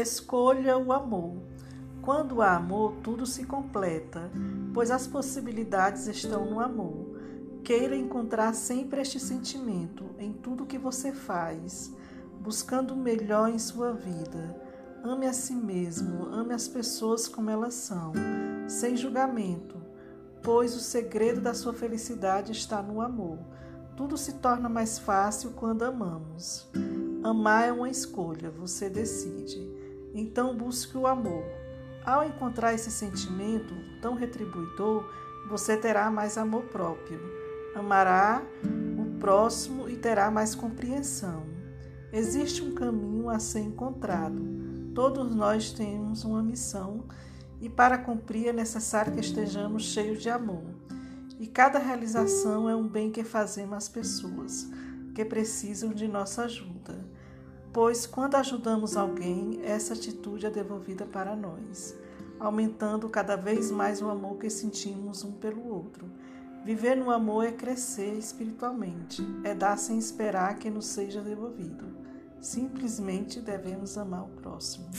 Escolha o amor. Quando há amor, tudo se completa, pois as possibilidades estão no amor. Queira encontrar sempre este sentimento em tudo que você faz, buscando o melhor em sua vida. Ame a si mesmo, ame as pessoas como elas são, sem julgamento, pois o segredo da sua felicidade está no amor. Tudo se torna mais fácil quando amamos. Amar é uma escolha, você decide. Então busque o amor. Ao encontrar esse sentimento tão retribuidor, você terá mais amor próprio. Amará o próximo e terá mais compreensão. Existe um caminho a ser encontrado. Todos nós temos uma missão e para cumprir é necessário que estejamos cheios de amor. E cada realização é um bem que fazemos às pessoas que precisam de nossa ajuda. Pois quando ajudamos alguém, essa atitude é devolvida para nós, aumentando cada vez mais o amor que sentimos um pelo outro. Viver no amor é crescer espiritualmente, é dar sem esperar que nos seja devolvido. Simplesmente devemos amar o próximo.